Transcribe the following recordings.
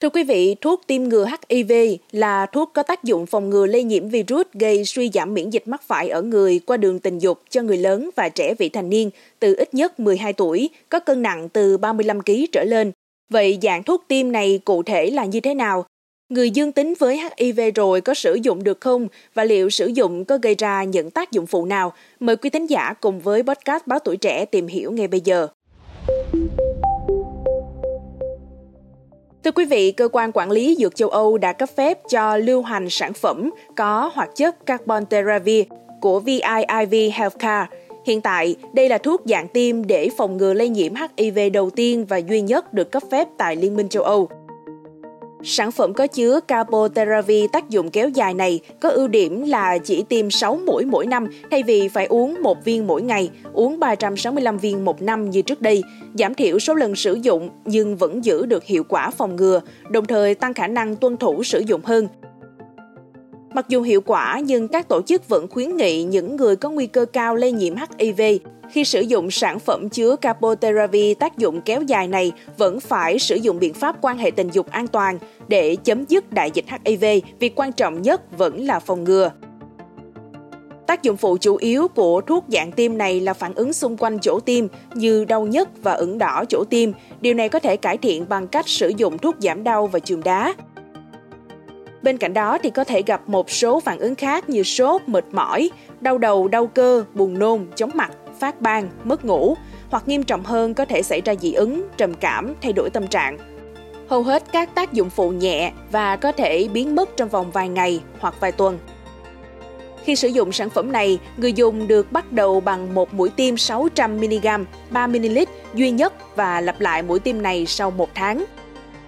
Thưa quý vị, thuốc tiêm ngừa HIV là thuốc có tác dụng phòng ngừa lây nhiễm virus gây suy giảm miễn dịch mắc phải ở người qua đường tình dục cho người lớn và trẻ vị thành niên từ ít nhất 12 tuổi, có cân nặng từ 35 kg trở lên. Vậy dạng thuốc tiêm này cụ thể là như thế nào? Người dương tính với HIV rồi có sử dụng được không và liệu sử dụng có gây ra những tác dụng phụ nào? Mời quý thính giả cùng với podcast Báo Tuổi Trẻ tìm hiểu ngay bây giờ. Thưa quý vị, cơ quan quản lý dược châu Âu đã cấp phép cho lưu hành sản phẩm có hoạt chất carbon teravir của VIIV Healthcare. Hiện tại, đây là thuốc dạng tiêm để phòng ngừa lây nhiễm HIV đầu tiên và duy nhất được cấp phép tại Liên minh châu Âu. Sản phẩm có chứa capoteravi tác dụng kéo dài này có ưu điểm là chỉ tiêm 6 mũi mỗi năm thay vì phải uống một viên mỗi ngày, uống 365 viên một năm như trước đây, giảm thiểu số lần sử dụng nhưng vẫn giữ được hiệu quả phòng ngừa, đồng thời tăng khả năng tuân thủ sử dụng hơn. Mặc dù hiệu quả nhưng các tổ chức vẫn khuyến nghị những người có nguy cơ cao lây nhiễm HIV khi sử dụng sản phẩm chứa capoteravi tác dụng kéo dài này vẫn phải sử dụng biện pháp quan hệ tình dục an toàn để chấm dứt đại dịch HIV, việc quan trọng nhất vẫn là phòng ngừa. Tác dụng phụ chủ yếu của thuốc dạng tiêm này là phản ứng xung quanh chỗ tiêm như đau nhức và ửng đỏ chỗ tiêm. Điều này có thể cải thiện bằng cách sử dụng thuốc giảm đau và chườm đá. Bên cạnh đó thì có thể gặp một số phản ứng khác như sốt, mệt mỏi, đau đầu, đau cơ, buồn nôn, chóng mặt, phát ban, mất ngủ hoặc nghiêm trọng hơn có thể xảy ra dị ứng, trầm cảm, thay đổi tâm trạng. Hầu hết các tác dụng phụ nhẹ và có thể biến mất trong vòng vài ngày hoặc vài tuần. Khi sử dụng sản phẩm này, người dùng được bắt đầu bằng một mũi tiêm 600mg 3ml duy nhất và lặp lại mũi tiêm này sau một tháng.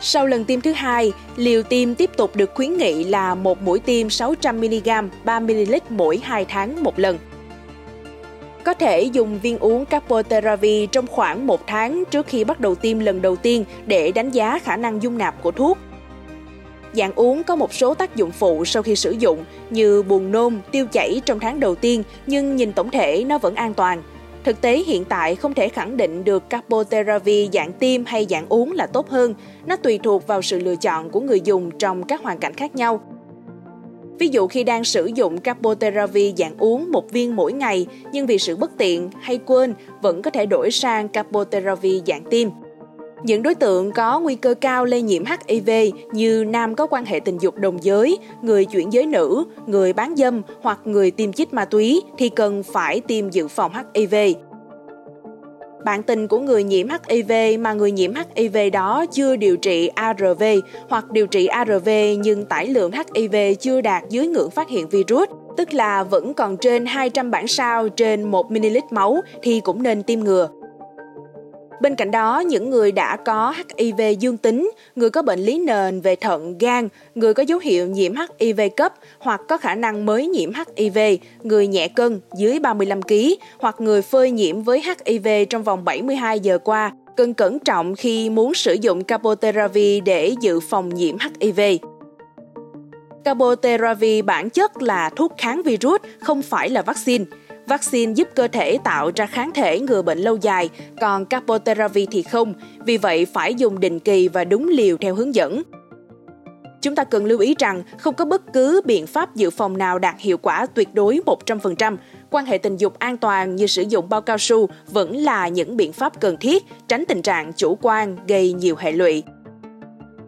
Sau lần tiêm thứ hai, liều tiêm tiếp tục được khuyến nghị là một mũi tiêm 600mg 3ml mỗi 2 tháng một lần. Có thể dùng viên uống capoteravi trong khoảng một tháng trước khi bắt đầu tiêm lần đầu tiên để đánh giá khả năng dung nạp của thuốc. Dạng uống có một số tác dụng phụ sau khi sử dụng như buồn nôn, tiêu chảy trong tháng đầu tiên nhưng nhìn tổng thể nó vẫn an toàn. Thực tế hiện tại không thể khẳng định được Capotheravi dạng tiêm hay dạng uống là tốt hơn, nó tùy thuộc vào sự lựa chọn của người dùng trong các hoàn cảnh khác nhau. Ví dụ khi đang sử dụng Capotheravi dạng uống một viên mỗi ngày nhưng vì sự bất tiện hay quên vẫn có thể đổi sang Capotheravi dạng tiêm. Những đối tượng có nguy cơ cao lây nhiễm HIV như nam có quan hệ tình dục đồng giới, người chuyển giới nữ, người bán dâm hoặc người tiêm chích ma túy thì cần phải tiêm dự phòng HIV bạn tình của người nhiễm HIV mà người nhiễm HIV đó chưa điều trị ARV hoặc điều trị ARV nhưng tải lượng HIV chưa đạt dưới ngưỡng phát hiện virus, tức là vẫn còn trên 200 bản sao trên 1 ml máu thì cũng nên tiêm ngừa. Bên cạnh đó, những người đã có HIV dương tính, người có bệnh lý nền về thận, gan, người có dấu hiệu nhiễm HIV cấp hoặc có khả năng mới nhiễm HIV, người nhẹ cân dưới 35 kg hoặc người phơi nhiễm với HIV trong vòng 72 giờ qua cần cẩn trọng khi muốn sử dụng Capotheravi để dự phòng nhiễm HIV. Cabotheravi bản chất là thuốc kháng virus, không phải là vaccine. Vaccine giúp cơ thể tạo ra kháng thể ngừa bệnh lâu dài, còn Capotheravi thì không, vì vậy phải dùng định kỳ và đúng liều theo hướng dẫn. Chúng ta cần lưu ý rằng không có bất cứ biện pháp dự phòng nào đạt hiệu quả tuyệt đối 100%. Quan hệ tình dục an toàn như sử dụng bao cao su vẫn là những biện pháp cần thiết, tránh tình trạng chủ quan gây nhiều hệ lụy.